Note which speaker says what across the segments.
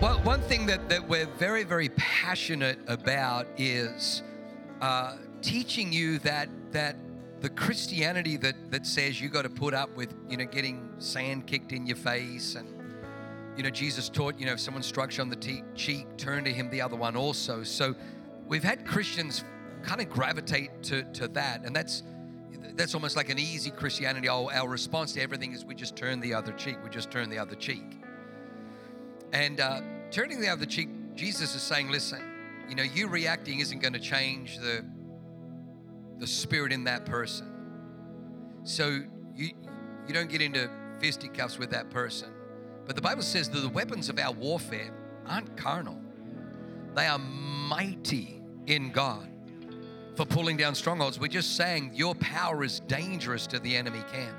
Speaker 1: Well, one thing that, that we're very, very passionate about is uh, teaching you that that the Christianity that that says you got to put up with, you know, getting sand kicked in your face, and you know, Jesus taught, you know, if someone strikes you on the te- cheek, turn to him the other one also. So we've had Christians kind of gravitate to to that, and that's that's almost like an easy Christianity. Our, our response to everything is we just turn the other cheek. We just turn the other cheek. And uh, turning the other cheek, Jesus is saying, listen, you know, you reacting isn't going to change the, the spirit in that person. So you, you don't get into fisticuffs with that person. But the Bible says that the weapons of our warfare aren't carnal, they are mighty in God for pulling down strongholds. We're just saying your power is dangerous to the enemy camp.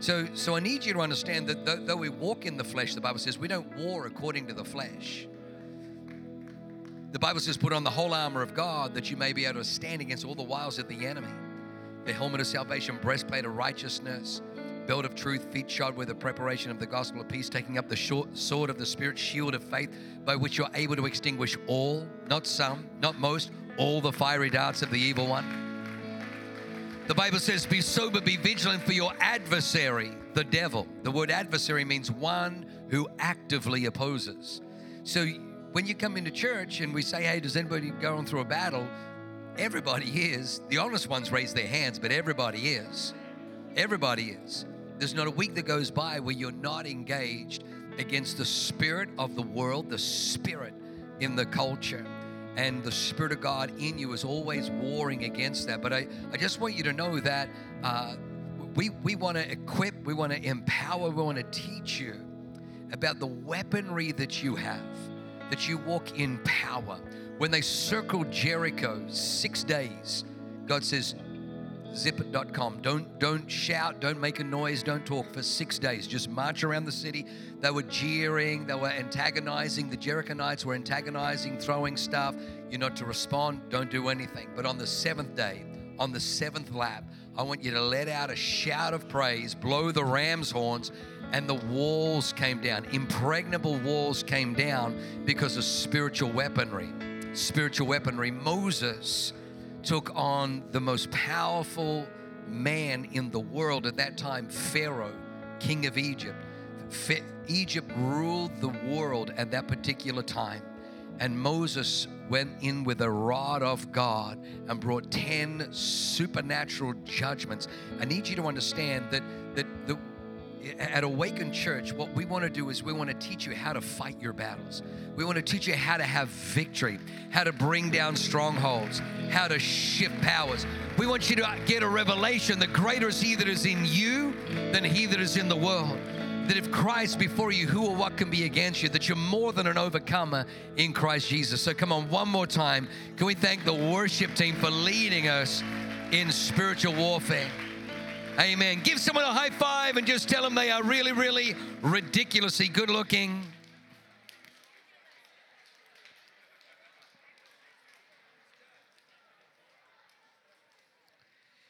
Speaker 1: So, so I need you to understand that though, though we walk in the flesh, the Bible says we don't war according to the flesh. The Bible says, put on the whole armor of God that you may be able to stand against all the wiles of the enemy. The helmet of salvation, breastplate of righteousness, belt of truth, feet shod with the preparation of the gospel of peace, taking up the short sword of the Spirit, shield of faith, by which you're able to extinguish all, not some, not most, all the fiery darts of the evil one. The Bible says, Be sober, be vigilant for your adversary, the devil. The word adversary means one who actively opposes. So when you come into church and we say, Hey, does anybody going through a battle? Everybody is. The honest ones raise their hands, but everybody is. Everybody is. There's not a week that goes by where you're not engaged against the spirit of the world, the spirit in the culture and the Spirit of God in you is always warring against that. But I, I just want you to know that uh, we, we want to equip, we want to empower, we want to teach you about the weaponry that you have, that you walk in power. When they circled Jericho six days, God says, zipit.com. Don't don't shout, don't make a noise, don't talk for six days. Just march around the city. They were jeering, they were antagonizing. The Jerichonites were antagonizing, throwing stuff. You're not to respond, don't do anything. But on the seventh day, on the seventh lap, I want you to let out a shout of praise, blow the ram's horns, and the walls came down. Impregnable walls came down because of spiritual weaponry. Spiritual weaponry. Moses took on the most powerful man in the world at that time, Pharaoh, king of Egypt. Egypt ruled the world at that particular time. And Moses went in with a rod of God and brought 10 supernatural judgments. I need you to understand that, that the, at Awaken Church, what we want to do is we want to teach you how to fight your battles. We want to teach you how to have victory, how to bring down strongholds, how to shift powers. We want you to get a revelation that greater is He that is in you than He that is in the world. That if Christ before you, who or what can be against you? That you're more than an overcomer in Christ Jesus. So come on, one more time. Can we thank the worship team for leading us in spiritual warfare? Amen. Give someone a high five and just tell them they are really, really ridiculously good looking.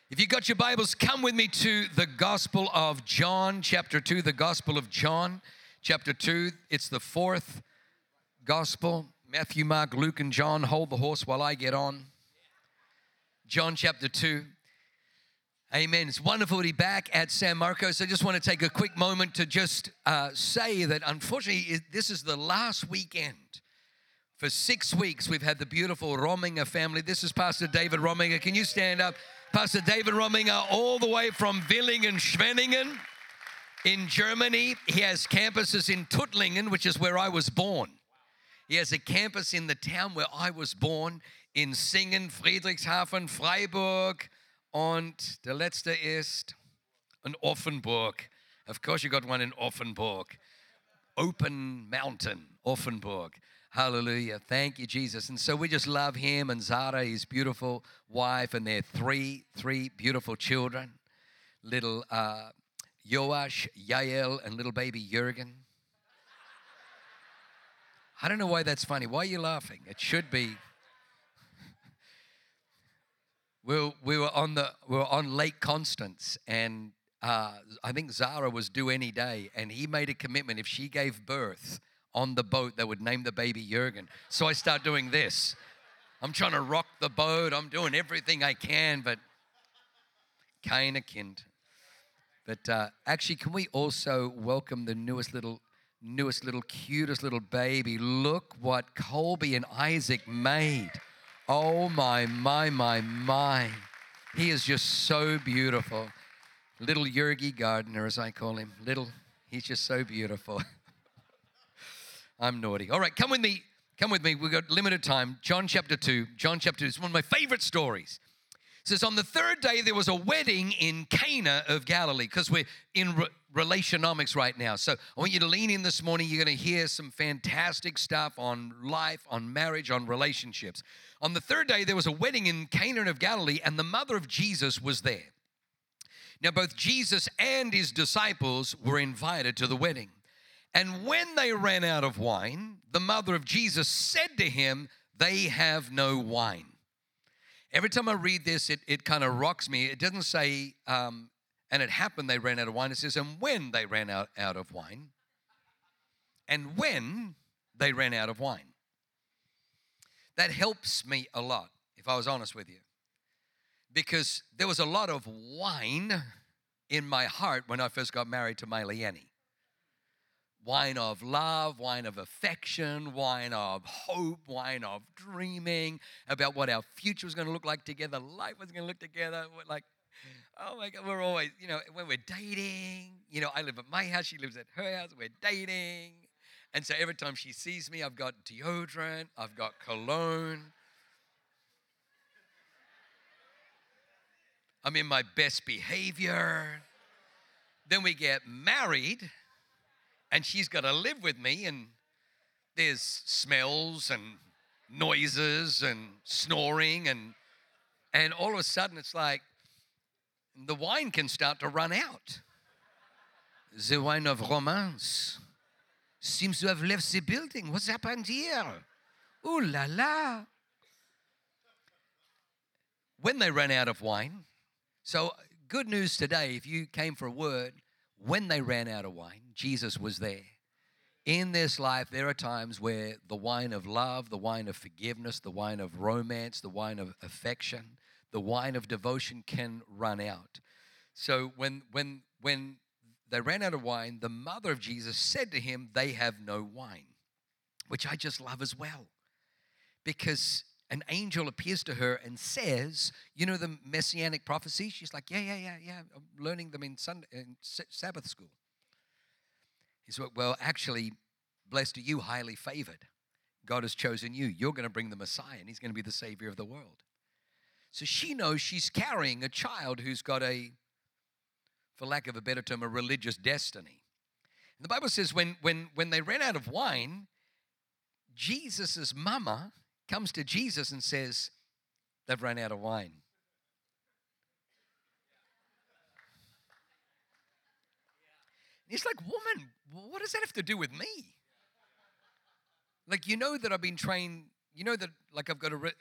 Speaker 1: If you got your Bibles, come with me to the Gospel of John, chapter 2. The Gospel of John, chapter 2. It's the fourth Gospel. Matthew, Mark, Luke, and John. Hold the horse while I get on. John, chapter 2. Amen. It's wonderful to be back at San Marcos. I just want to take a quick moment to just uh, say that unfortunately, this is the last weekend. For six weeks, we've had the beautiful Rominger family. This is Pastor David Rominger. Can you stand up? Pastor David Rominger, all the way from Villingen, Schwenningen in Germany. He has campuses in Tuttlingen, which is where I was born. He has a campus in the town where I was born in Singen, Friedrichshafen, Freiburg, Und der letzte ist in Offenburg. Of course, you got one in Offenburg. Open Mountain, Offenburg. Hallelujah. Thank you, Jesus. And so we just love him and Zara, his beautiful wife, and their three, three beautiful children. Little uh, Joash, Yael, and little baby Jurgen. I don't know why that's funny. Why are you laughing? It should be. We we were on the we were on Lake Constance, and uh, I think Zara was due any day, and he made a commitment if she gave birth on the boat, they would name the baby Jurgen. So I start doing this. I'm trying to rock the boat. I'm doing everything I can, but of kind. But uh, actually, can we also welcome the newest little newest little cutest little baby. Look what Colby and Isaac made. Oh my, my, my, my. He is just so beautiful. Little Yergi Gardner, as I call him. Little, he's just so beautiful. I'm naughty. All right, come with me. Come with me. We've got limited time. John chapter 2. John chapter 2 is one of my favorite stories. Says, On the third day, there was a wedding in Cana of Galilee, because we're in re- relationomics right now. So I want you to lean in this morning. You're going to hear some fantastic stuff on life, on marriage, on relationships. On the third day, there was a wedding in Cana of Galilee, and the mother of Jesus was there. Now, both Jesus and his disciples were invited to the wedding. And when they ran out of wine, the mother of Jesus said to him, They have no wine. Every time I read this, it, it kind of rocks me. It doesn't say, um, and it happened they ran out of wine. It says, and when they ran out, out of wine. And when they ran out of wine. That helps me a lot, if I was honest with you. Because there was a lot of wine in my heart when I first got married to my Leanne wine of love, wine of affection, wine of hope, wine of dreaming about what our future was going to look like together, life was going to look together. We're like, oh my God, we're always, you know, when we're dating, you know, I live at my house, she lives at her house, we're dating. And so every time she sees me, I've got deodorant, I've got cologne. I'm in my best behavior. Then we get married and she's got to live with me, and there's smells and noises and snoring, and and all of a sudden it's like the wine can start to run out. The wine of romance seems to have left the building. What's happened here? Ooh la la. When they ran out of wine, so good news today, if you came for a word, when they ran out of wine, Jesus was there. In this life, there are times where the wine of love, the wine of forgiveness, the wine of romance, the wine of affection, the wine of devotion can run out. So when when when they ran out of wine, the mother of Jesus said to him, They have no wine, which I just love as well. Because an angel appears to her and says, You know the messianic prophecy? She's like, Yeah, yeah, yeah, yeah. I'm learning them in, Sunday, in Sabbath school. He said, Well, actually, blessed are you, highly favored. God has chosen you. You're going to bring the Messiah, and he's going to be the Savior of the world. So she knows she's carrying a child who's got a, for lack of a better term, a religious destiny. And the Bible says when, when, when they ran out of wine, Jesus' mama comes to Jesus and says, They've run out of wine. He's like, Woman, what does that have to do with me? Like, you know that I've been trained, you know that, like, I've got a.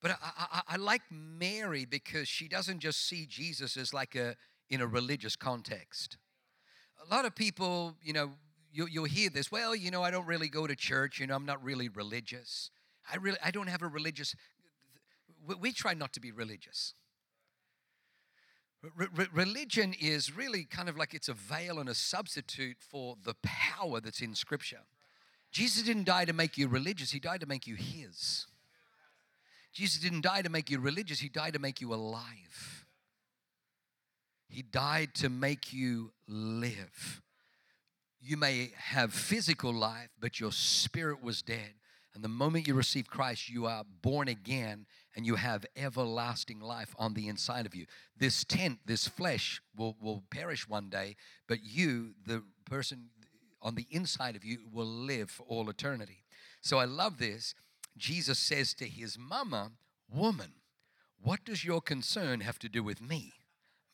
Speaker 1: But I, I, I like Mary because she doesn't just see Jesus as like a in a religious context. A lot of people, you know, you, you'll hear this. Well, you know, I don't really go to church. You know, I'm not really religious. I really, I don't have a religious. We, try not to be religious. religion is really kind of like it's a veil and a substitute for the power that's in Scripture. Jesus didn't die to make you religious, He died to make you His. Jesus didn't die to make you religious, He died to make you alive. He died to make you live. You may have physical life, but your spirit was dead. And the moment you receive Christ, you are born again and you have everlasting life on the inside of you. This tent, this flesh will, will perish one day, but you, the person on the inside of you, will live for all eternity. So I love this. Jesus says to his mama, Woman, what does your concern have to do with me?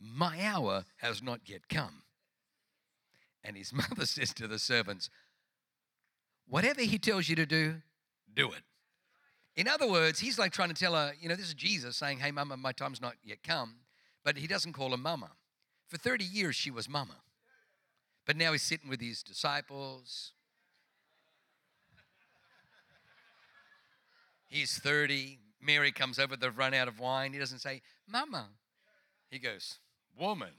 Speaker 1: My hour has not yet come. And his mother says to the servants, Whatever he tells you to do, do it. In other words, he's like trying to tell her, you know, this is Jesus saying, Hey, mama, my time's not yet come. But he doesn't call her mama. For 30 years, she was mama. But now he's sitting with his disciples. He's 30. Mary comes over, they've run out of wine. He doesn't say, Mama. He goes, Woman.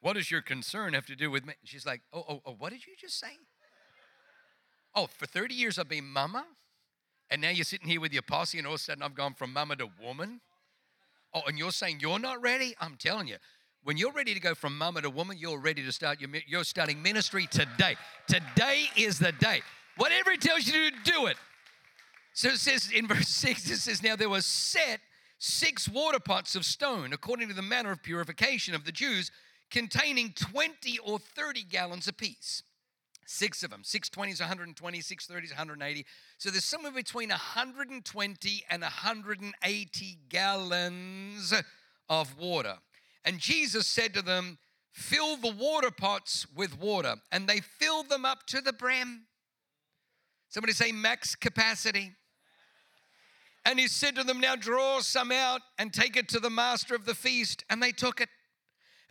Speaker 1: What does your concern have to do with me? She's like, Oh, oh, oh, what did you just say? Oh, for 30 years I've been mama, and now you're sitting here with your posse, and all of a sudden I've gone from mama to woman. Oh, and you're saying you're not ready? I'm telling you, when you're ready to go from mama to woman, you're ready to start your, you're starting ministry today. Today is the day. Whatever he tells you to do, do it. So it says in verse 6, it says, Now there was set six water pots of stone, according to the manner of purification of the Jews, containing 20 or 30 gallons apiece. Six of them. 620 is 120, 630 is 180. So there's somewhere between 120 and 180 gallons of water. And Jesus said to them, Fill the water pots with water. And they filled them up to the brim. Somebody say max capacity. And he said to them, Now draw some out and take it to the master of the feast. And they took it.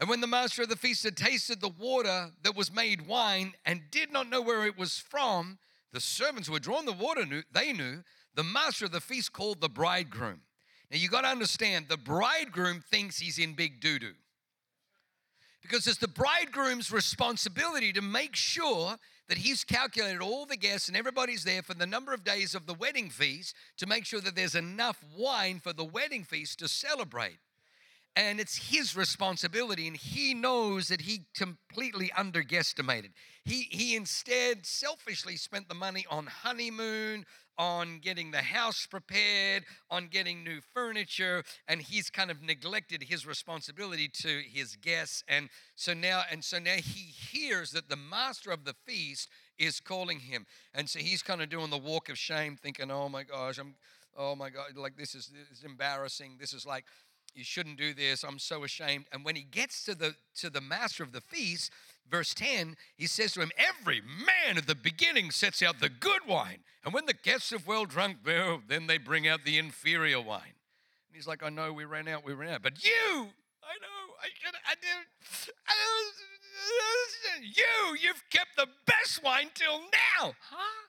Speaker 1: And when the master of the feast had tasted the water that was made wine and did not know where it was from, the servants who had drawn the water knew, they knew. The master of the feast called the bridegroom. Now you got to understand, the bridegroom thinks he's in big doo doo. Because it's the bridegroom's responsibility to make sure that he's calculated all the guests and everybody's there for the number of days of the wedding feast to make sure that there's enough wine for the wedding feast to celebrate. And it's his responsibility, and he knows that he completely underestimated. He, he instead selfishly spent the money on honeymoon, on getting the house prepared, on getting new furniture, and he's kind of neglected his responsibility to his guests. And so now, and so now he hears that the master of the feast is calling him. And so he's kind of doing the walk of shame, thinking, oh my gosh, I'm oh my god, like this is, this is embarrassing. This is like you shouldn't do this i'm so ashamed and when he gets to the to the master of the feast verse 10, he says to him, Every man at the beginning sets out the good wine, and when the guests have well drunk, then they bring out the inferior wine. And he's like, I know we ran out, we ran out. But you, I know, I should, I didn't, I you, you've kept the best wine till now. Huh?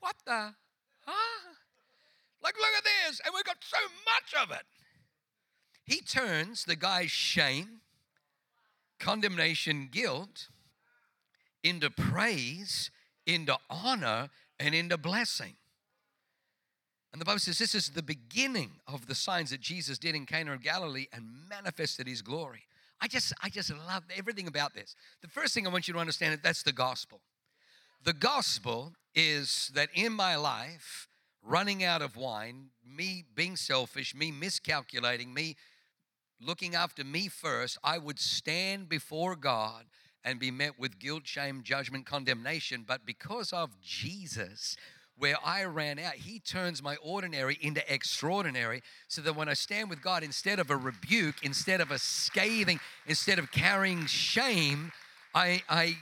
Speaker 1: What the? Huh? Like, look at this, and we've got so much of it. He turns the guy's shame condemnation, guilt, into praise, into honor, and into blessing. And the Bible says this is the beginning of the signs that Jesus did in Cana of Galilee and manifested his glory. I just, I just love everything about this. The first thing I want you to understand is that's the gospel. The gospel is that in my life, running out of wine, me being selfish, me miscalculating, me looking after me first, I would stand before God and be met with guilt, shame, judgment, condemnation. But because of Jesus, where I ran out, He turns my ordinary into extraordinary. So that when I stand with God, instead of a rebuke, instead of a scathing, instead of carrying shame, I, I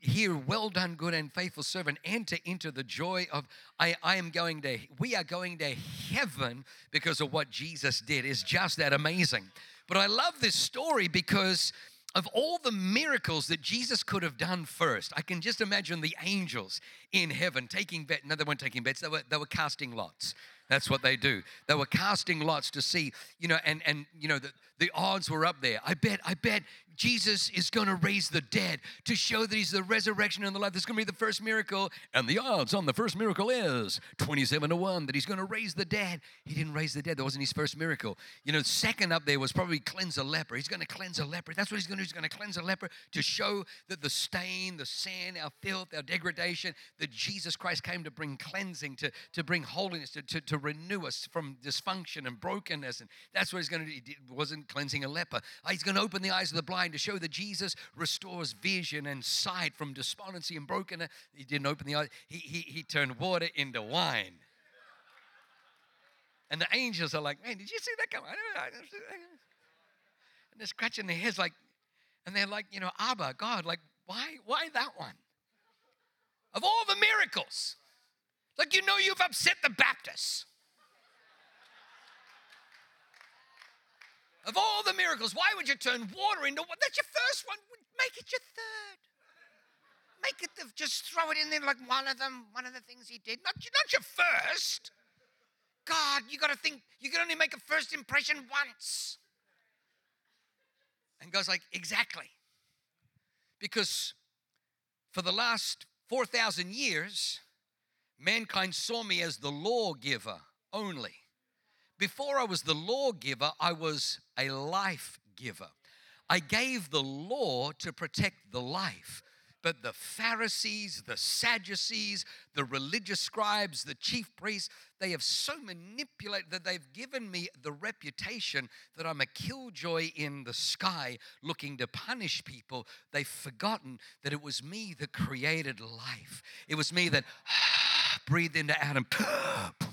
Speaker 1: hear, well done, good and faithful servant, enter into the joy of I, I am going to, we are going to heaven because of what Jesus did. Is just that amazing. But I love this story because of all the miracles that Jesus could have done first, I can just imagine the angels in heaven taking bets. No, they weren't taking bets, they were, they were casting lots. That's what they do. They were casting lots to see, you know, and and you know the, the odds were up there. I bet, I bet Jesus is going to raise the dead to show that he's the resurrection and the life. This is going to be the first miracle. And the odds on the first miracle is 27 to 1 that he's going to raise the dead. He didn't raise the dead. That wasn't his first miracle. You know, second up there was probably cleanse a leper. He's going to cleanse a leper. That's what he's going to do. He's going to cleanse a leper to show that the stain, the sin, our filth, our degradation, that Jesus Christ came to bring cleansing, to, to bring holiness, to, to, to renew us from dysfunction and brokenness. And that's what he's going to do. He wasn't cleansing a leper. Ah, he's going to open the eyes of the blind to show that Jesus restores vision and sight from despondency and brokenness. He didn't open the eyes, he, he, he turned water into wine. And the angels are like, man, did you see that come? And they're scratching their heads like, and they're like, you know, Abba, God, like, why, why that one? Of all the miracles, like you know you've upset the Baptists. Of all the miracles, why would you turn water into water? That's your first one. Make it your third. Make it the, just throw it in there like one of them, one of the things he did. Not, not your first. God, you got to think you can only make a first impression once. And God's like, exactly. Because for the last 4,000 years, mankind saw me as the lawgiver only. Before I was the lawgiver, I was a life giver. I gave the law to protect the life. But the Pharisees, the Sadducees, the religious scribes, the chief priests, they have so manipulated that they've given me the reputation that I'm a killjoy in the sky looking to punish people. They've forgotten that it was me that created life. It was me that breathed into Adam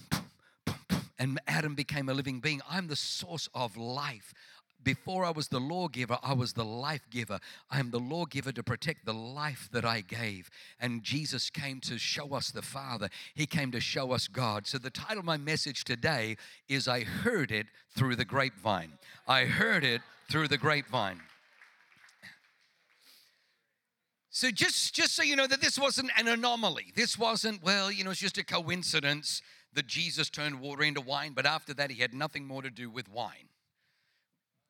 Speaker 1: and Adam became a living being. I'm the source of life. Before I was the lawgiver, I was the life giver. I am the lawgiver to protect the life that I gave. And Jesus came to show us the Father, He came to show us God. So, the title of my message today is I Heard It Through the Grapevine. I heard it through the grapevine. So just just so you know that this wasn't an anomaly. This wasn't well, you know, it's just a coincidence that Jesus turned water into wine, but after that, he had nothing more to do with wine.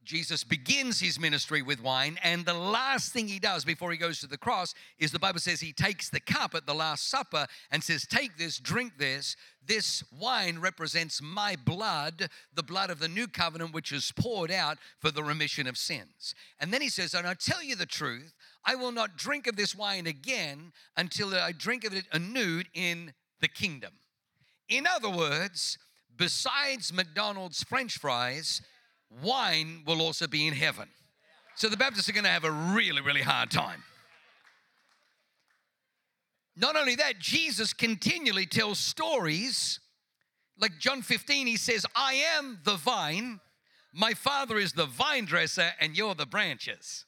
Speaker 1: Jesus begins his ministry with wine, and the last thing he does before he goes to the cross is the Bible says he takes the cup at the Last Supper and says, Take this, drink this. This wine represents my blood, the blood of the new covenant, which is poured out for the remission of sins. And then he says, And I tell you the truth, I will not drink of this wine again until I drink of it anew in the kingdom. In other words, besides McDonald's french fries, wine will also be in heaven. So the Baptists are going to have a really, really hard time. Not only that, Jesus continually tells stories. Like John 15, he says, I am the vine, my father is the vine dresser, and you're the branches.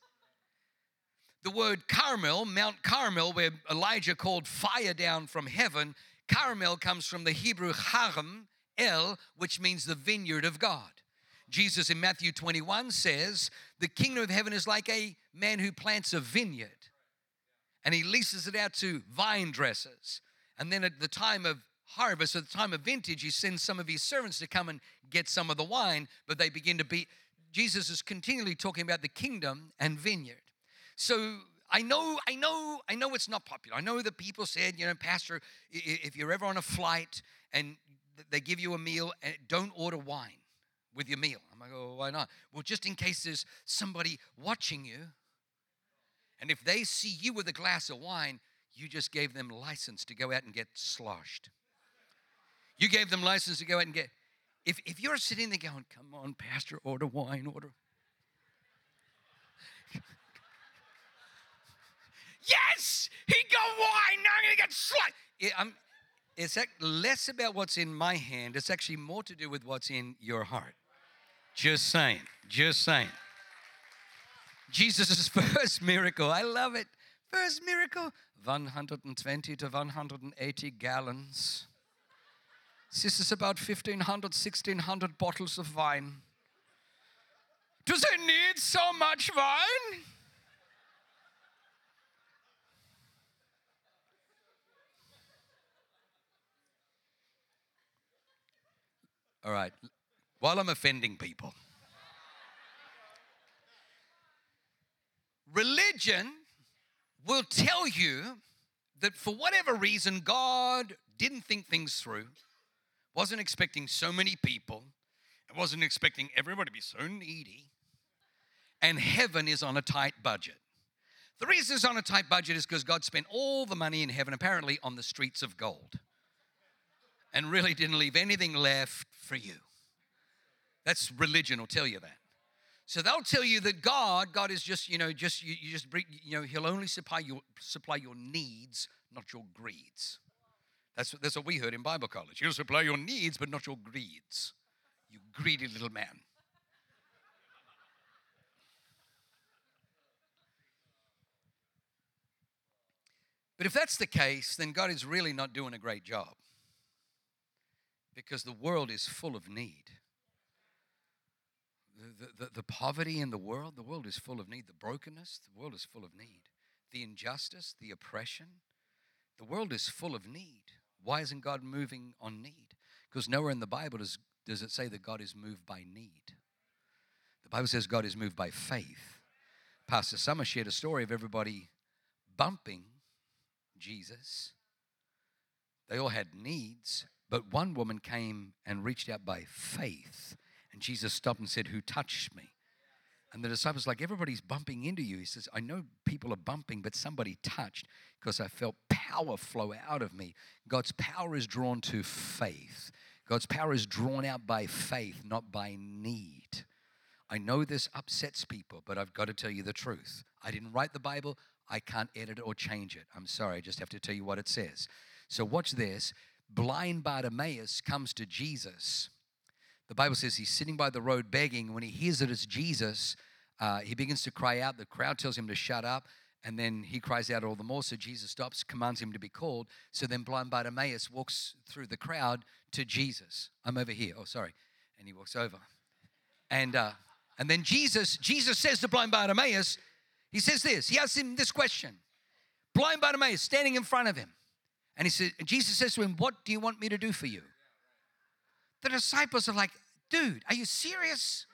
Speaker 1: The word Carmel, Mount Carmel, where Elijah called fire down from heaven, Carmel comes from the Hebrew Haram El, which means the vineyard of God. Jesus in Matthew 21 says, The kingdom of heaven is like a man who plants a vineyard and he leases it out to vine dressers. And then at the time of harvest, at the time of vintage, he sends some of his servants to come and get some of the wine, but they begin to be. Jesus is continually talking about the kingdom and vineyard. So I know, I know, I know it's not popular. I know that people said, you know, Pastor, if you're ever on a flight and they give you a meal, eh, don't order wine with your meal. I'm like, oh, why not? Well, just in case there's somebody watching you, and if they see you with a glass of wine, you just gave them license to go out and get sloshed. You gave them license to go out and get. If, if you're sitting there going, come on, Pastor, order wine, order. Yes, he got wine. Now I'm going to get. It, it's less about what's in my hand. It's actually more to do with what's in your heart. Just saying. Just saying. Jesus' first miracle, I love it. First miracle, 120 to 180 gallons. This is about 1500, 1600 bottles of wine. Does it need so much wine? All right, while I'm offending people, religion will tell you that for whatever reason, God didn't think things through, wasn't expecting so many people, and wasn't expecting everybody to be so needy, and heaven is on a tight budget. The reason it's on a tight budget is because God spent all the money in heaven apparently on the streets of gold and really didn't leave anything left for you. That's religion will tell you that. So they'll tell you that God, God is just, you know, just you, you just bring, you know, He'll only supply your supply your needs, not your greeds. That's what, that's what we heard in Bible college. He'll supply your needs, but not your greeds. You greedy little man. But if that's the case, then God is really not doing a great job because the world is full of need. The, the, the, poverty in the world, the world is full of need. The brokenness, the world is full of need. The injustice, the oppression, the world is full of need. Why isn't God moving on need? Because nowhere in the Bible does, does it say that God is moved by need. The Bible says God is moved by faith. Pastor Summer shared a story of everybody bumping Jesus. They all had needs, but one woman came and reached out by faith. And Jesus stopped and said, Who touched me? And the disciples, like, everybody's bumping into you. He says, I know people are bumping, but somebody touched because I felt power flow out of me. God's power is drawn to faith. God's power is drawn out by faith, not by need. I know this upsets people, but I've got to tell you the truth. I didn't write the Bible. I can't edit or change it. I'm sorry, I just have to tell you what it says. So, watch this. Blind Bartimaeus comes to Jesus. The Bible says he's sitting by the road begging. When he hears that it's Jesus, uh, he begins to cry out. The crowd tells him to shut up, and then he cries out all the more. So Jesus stops, commands him to be called. So then blind Bartimaeus walks through the crowd to Jesus. I'm over here. Oh, sorry. And he walks over. And uh, and then Jesus, Jesus says to blind Bartimaeus, he says this. He asks him this question. Blind Bartimaeus standing in front of him. And he said, Jesus says to him, What do you want me to do for you? The disciples are like, dude, are you serious?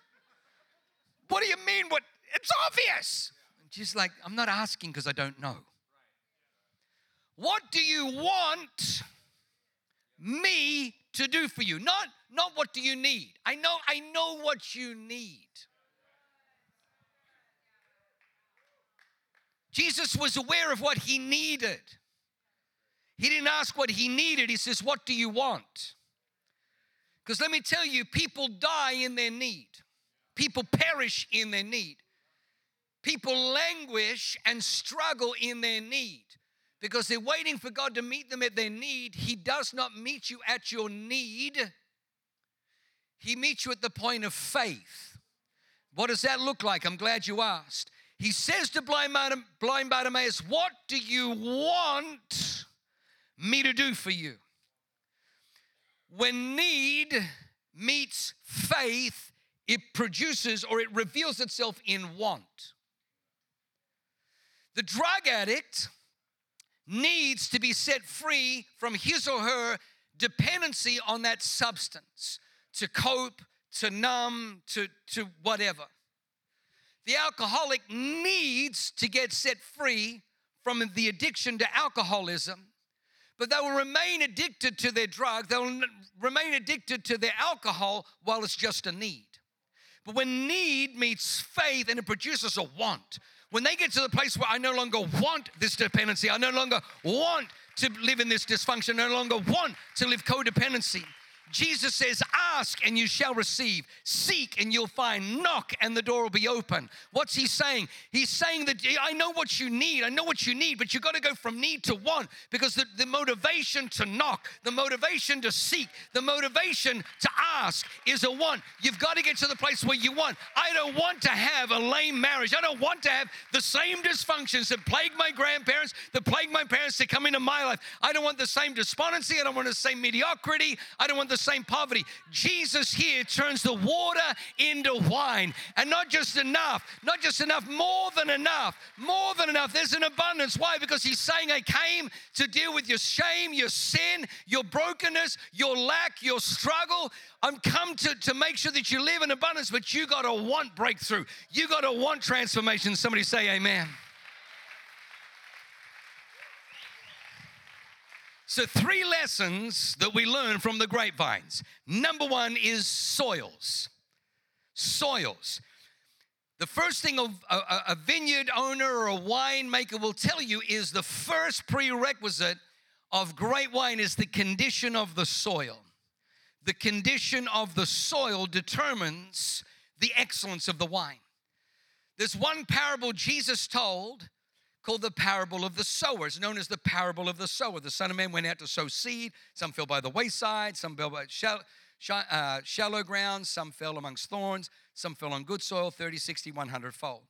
Speaker 1: What do you mean? What it's obvious. And Jesus like, I'm not asking because I don't know. What do you want me to do for you? Not, not what do you need. I know, I know what you need. Jesus was aware of what he needed. He didn't ask what he needed, he says, What do you want? Because let me tell you, people die in their need, people perish in their need, people languish and struggle in their need because they're waiting for God to meet them at their need. He does not meet you at your need, He meets you at the point of faith. What does that look like? I'm glad you asked. He says to blind, blind Bartimaeus, What do you want me to do for you? When need meets faith, it produces or it reveals itself in want. The drug addict needs to be set free from his or her dependency on that substance to cope, to numb, to, to whatever. The alcoholic needs to get set free from the addiction to alcoholism, but they will remain addicted to their drug, they'll remain addicted to their alcohol while it's just a need. But when need meets faith and it produces a want, when they get to the place where I no longer want this dependency, I no longer want to live in this dysfunction, I no longer want to live codependency, Jesus says, Ask and you shall receive, seek and you'll find, knock and the door will be open. What's he saying? He's saying that I know what you need, I know what you need, but you've got to go from need to want because the, the motivation to knock, the motivation to seek, the motivation to ask is a want. You've got to get to the place where you want. I don't want to have a lame marriage. I don't want to have the same dysfunctions that plagued my grandparents, that plagued my parents to come into my life. I don't want the same despondency. I don't want the same mediocrity. I don't want the the same poverty. Jesus here turns the water into wine. And not just enough, not just enough, more than enough, more than enough. There's an abundance. Why? Because he's saying, I came to deal with your shame, your sin, your brokenness, your lack, your struggle. I'm come to, to make sure that you live in abundance, but you got to want breakthrough. You got to want transformation. Somebody say, Amen. So, three lessons that we learn from the grapevines. Number one is soils. Soils. The first thing a, a, vineyard owner or a winemaker will tell you is the first prerequisite of great wine is the condition of the soil. The condition of the soil determines the excellence of the wine. There's one parable Jesus told called the parable of the sowers, known as the parable of the sower. The Son of Man went out to sow seed. Some fell by the wayside, some fell by shallow, uh, shallow ground, some fell amongst thorns, some fell on good soil, 30, 60, 100 fold.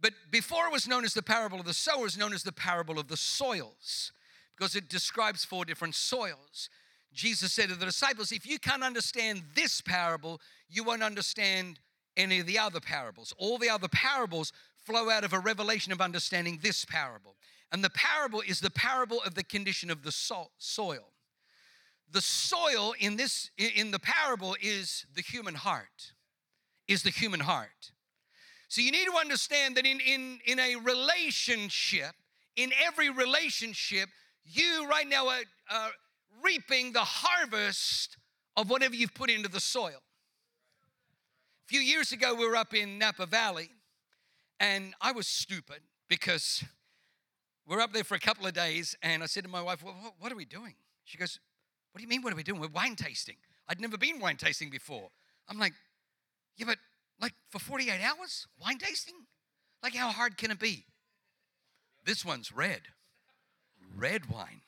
Speaker 1: But before it was known as the parable of the sowers, known as the parable of the soils, because it describes four different soils. Jesus said to the disciples, If you can't understand this parable, you won't understand any of the other parables. All the other parables flow out of a revelation of understanding this parable. And the parable is the parable of the condition of the soil. The soil in this in the parable is the human heart. Is the human heart. So you need to understand that in in in a relationship, in every relationship, you right now are, are reaping the harvest of whatever you've put into the soil. A few years ago, we were up in Napa Valley, and I was stupid because we're up there for a couple of days, and I said to my wife, well, What are we doing? She goes, What do you mean, what are we doing? We're wine tasting. I'd never been wine tasting before. I'm like, Yeah, but like for 48 hours, wine tasting? Like, how hard can it be? This one's red, red wine.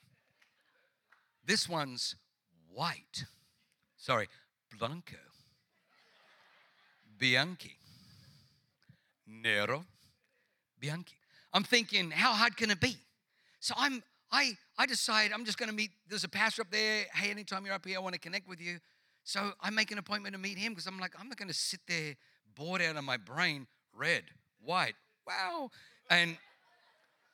Speaker 1: This one's white. Sorry, Blanco. Bianchi. Nero. Bianchi. I'm thinking, how hard can it be? So I'm I I decide I'm just gonna meet there's a pastor up there. Hey, anytime you're up here, I want to connect with you. So I make an appointment to meet him because I'm like, I'm not gonna sit there bored out of my brain, red, white, wow. And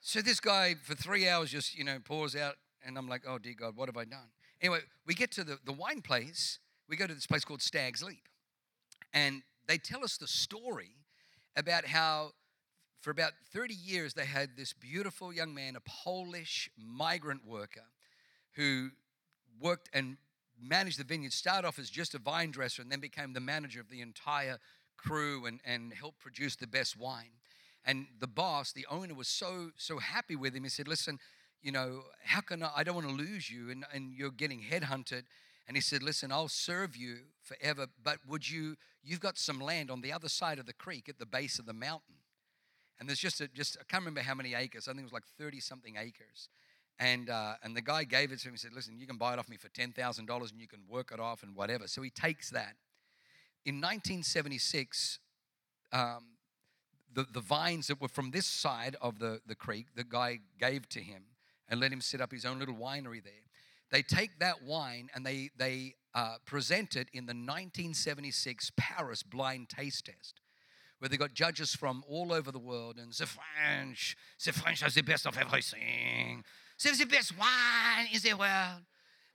Speaker 1: so this guy for three hours just, you know, pours out, and I'm like, oh dear God, what have I done? Anyway, we get to the, the wine place. We go to this place called Stag's Leap. And they tell us the story about how for about 30 years they had this beautiful young man, a Polish migrant worker, who worked and managed the vineyard, started off as just a vine dresser and then became the manager of the entire crew and, and helped produce the best wine. And the boss, the owner, was so so happy with him. He said, Listen, you know, how can I, I don't want to lose you and, and you're getting headhunted. And he said, Listen, I'll serve you forever, but would you, you've got some land on the other side of the creek at the base of the mountain. And there's just, a, just I can't remember how many acres, I think it was like 30 something acres. And, uh, and the guy gave it to him. He said, Listen, you can buy it off me for $10,000 and you can work it off and whatever. So he takes that. In 1976, um, the, the vines that were from this side of the, the creek, the guy gave to him and let him set up his own little winery there. They take that wine and they, they uh, present it in the 1976 Paris blind taste test, where they got judges from all over the world. And the French, the French are the best of everything. They're the best wine in the world.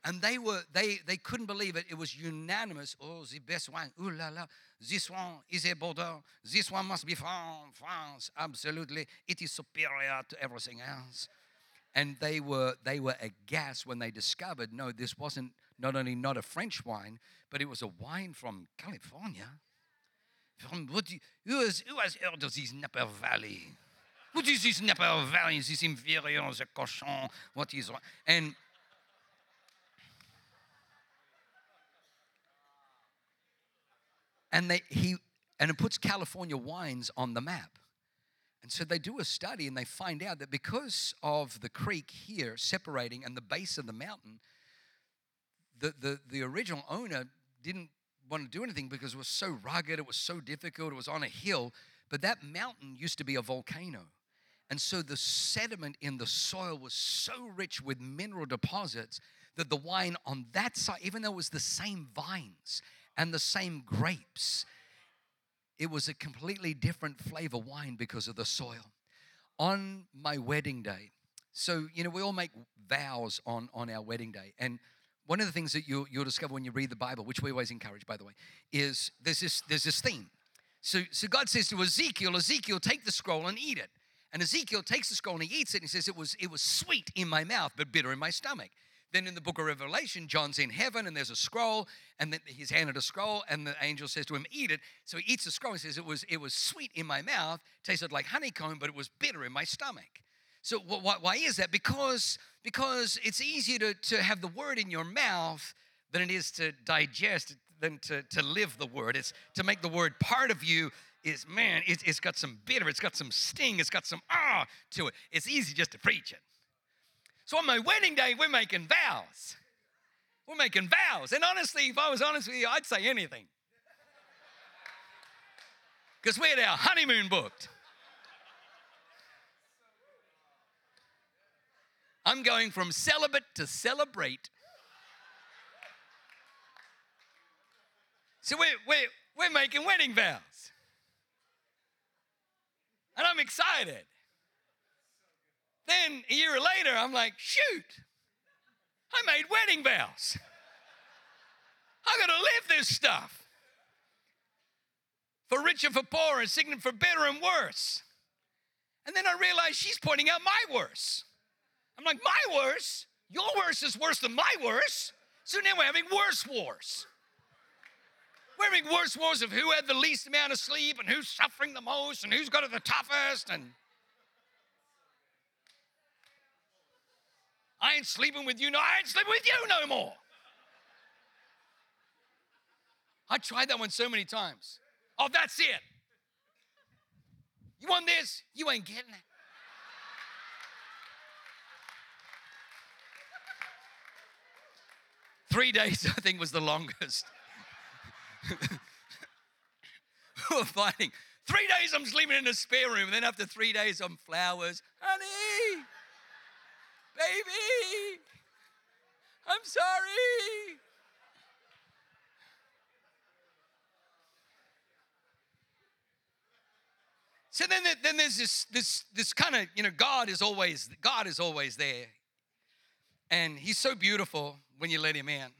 Speaker 1: And they were they they couldn't believe it. It was unanimous. Oh, the best wine. Ooh la la. This one is a Bordeaux. This one must be from France. Absolutely. It is superior to everything else and they were they were aghast when they discovered no this wasn't not only not a french wine but it was a wine from california. From what who has who has heard of this napa valley? What is this napa valley? This inferior the cochon? What is and and they he and it puts california wines on the map and so they do a study and they find out that because of the creek here separating and the base of the mountain, the, the, the original owner didn't want to do anything because it was so rugged, it was so difficult, it was on a hill. But that mountain used to be a volcano. And so the sediment in the soil was so rich with mineral deposits that the wine on that side, even though it was the same vines and the same grapes, it was a completely different flavor wine because of the soil. On my wedding day, so you know, we all make vows on, on our wedding day. And one of the things that you, you'll discover when you read the Bible, which we always encourage, by the way, is there's this, there's this theme. So, so God says to Ezekiel, Ezekiel, take the scroll and eat it. And Ezekiel takes the scroll and he eats it and he says, it was, it was sweet in my mouth, but bitter in my stomach. Then in the book of Revelation, John's in heaven and there's a scroll, and then he's handed a scroll, and the angel says to him, Eat it. So he eats the scroll. He says, It was, it was sweet in my mouth, tasted like honeycomb, but it was bitter in my stomach. So why is that? Because, because it's easier to, to have the word in your mouth than it is to digest, than to, to live the word. It's to make the word part of you is man, it's, it's got some bitter, it's got some sting, it's got some ah to it. It's easy just to preach it. So on my wedding day, we're making vows. We're making vows. And honestly, if I was honest with you, I'd say anything. Because we had our honeymoon booked. I'm going from celibate to celebrate. So we're, we're, we're making wedding vows. And I'm excited. Then a year later, I'm like, shoot, I made wedding vows. I'm going to live this stuff. For rich and for poor, and signet for better and worse. And then I realized she's pointing out my worse. I'm like, my worse? Your worse is worse than my worse. So now we're having worse wars. We're having worse wars of who had the least amount of sleep and who's suffering the most and who's got it the toughest. And I ain't sleeping with you. No, I ain't sleeping with you no more. I tried that one so many times. Oh, that's it. You want this? You ain't getting it. Three days, I think, was the longest. we were fighting. Three days I'm sleeping in a spare room, and then after three days I'm flowers. Honey, baby, I'm sorry. So then, then there's this this this kind of you know God is always God is always there, and He's so beautiful when you let Him in.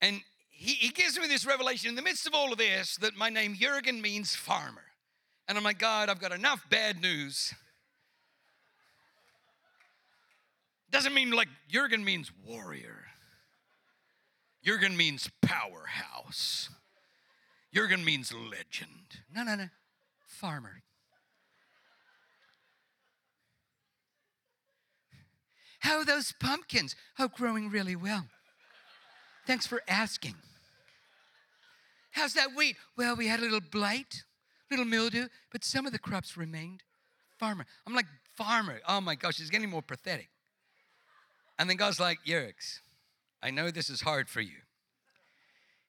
Speaker 1: And he, he gives me this revelation in the midst of all of this that my name Jurgen means farmer. And I'm like, God, I've got enough bad news. Doesn't mean like Jurgen means warrior. Jurgen means powerhouse. Jurgen means legend. No, no, no. Farmer. How are those pumpkins? Oh, growing really well. Thanks for asking. How's that wheat? Well, we had a little blight, little mildew, but some of the crops remained. Farmer. I'm like, farmer. Oh my gosh, it's getting more pathetic. And then God's like, Yerix, I know this is hard for you.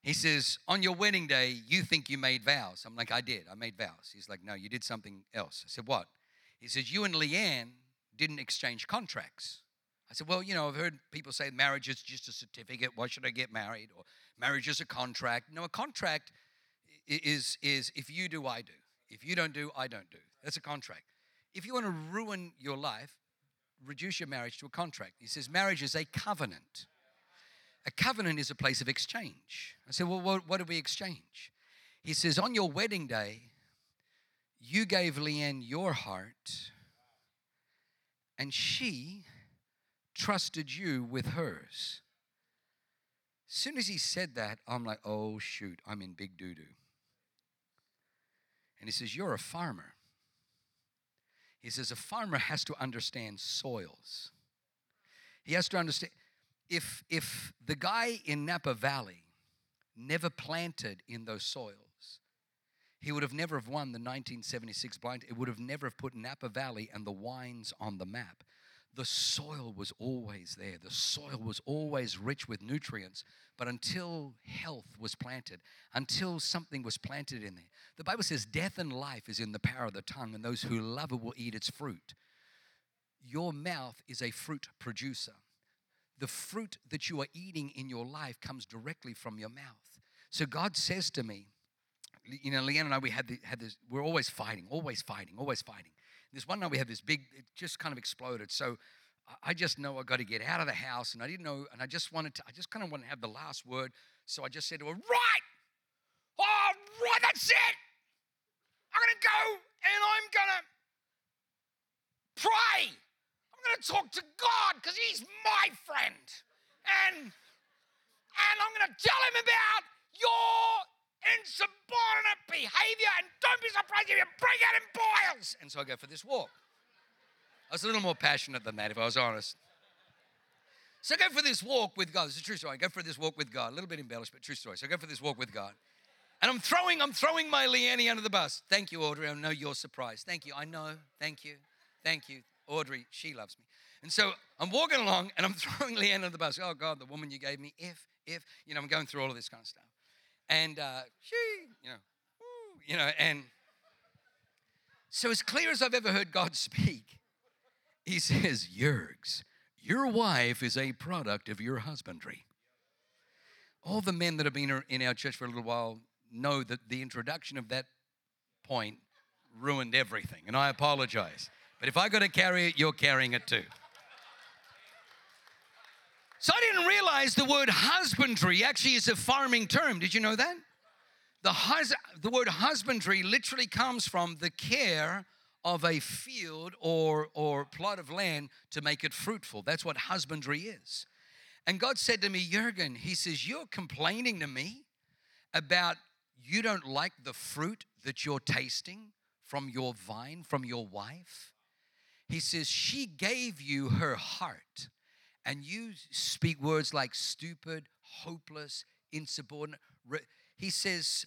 Speaker 1: He says, On your wedding day, you think you made vows. I'm like, I did. I made vows. He's like, No, you did something else. I said, What? He says, You and Leanne didn't exchange contracts. I said, Well, you know, I've heard people say marriage is just a certificate. Why should I get married? Or marriage is a contract. No, a contract is, is if you do, I do. If you don't do, I don't do. That's a contract. If you want to ruin your life, reduce your marriage to a contract. He says marriage is a covenant. A covenant is a place of exchange. I said, Well, what, what do we exchange? He says, On your wedding day, you gave Leanne your heart, and she trusted you with hers. As soon as he said that, I'm like, oh, shoot, I'm in big doo doo. And he says, You're a farmer. He says, A farmer has to understand soils. He has to understand. If, if the guy in Napa Valley never planted in those soils, he would have never have won the 1976 blind. It would have never have put Napa Valley and the wines on the map the soil was always there. The soil was always rich with nutrients. But until health was planted, until something was planted in there, the Bible says death and life is in the power of the tongue, and those who love it will eat its fruit. Your mouth is a fruit producer. The fruit that you are eating in your life comes directly from your mouth. So God says to me, you know, Leanne and I, we had, the, had this, we're always fighting, always fighting, always fighting. This one night we had this big, it just kind of exploded. So I just know I got to get out of the house, and I didn't know, and I just wanted to, I just kind of wanted to have the last word. So I just said to her, Right! Oh, right, that's it! I'm gonna go and I'm gonna pray. I'm gonna talk to God because He's my friend. And and I'm gonna tell him about your insubordinate behavior, and don't be surprised if you break out in boils. And so I go for this walk. I was a little more passionate than that, if I was honest. So I go for this walk with God. It's a true story. I go for this walk with God. A little bit embellished, but true story. So I go for this walk with God. And I'm throwing, I'm throwing my Leanne under the bus. Thank you, Audrey. I know you're surprised. Thank you. I know. Thank you. Thank you. Audrey, she loves me. And so I'm walking along and I'm throwing Leanne under the bus. Oh God, the woman you gave me, if, if, you know, I'm going through all of this kind of stuff. And uh, she, you know, woo, you know, and so as clear as I've ever heard God speak, he says, Yergs, your wife is a product of your husbandry. All the men that have been in our church for a little while know that the introduction of that point ruined everything, and I apologize. But if I got to carry it, you're carrying it too. So I didn't realize the word husbandry actually is a farming term. Did you know that? The, hus- the word husbandry literally comes from the care of a field or, or plot of land to make it fruitful. That's what husbandry is. And God said to me, Jurgen, He says, You're complaining to me about you don't like the fruit that you're tasting from your vine, from your wife. He says, She gave you her heart and you speak words like stupid, hopeless, insubordinate. He says,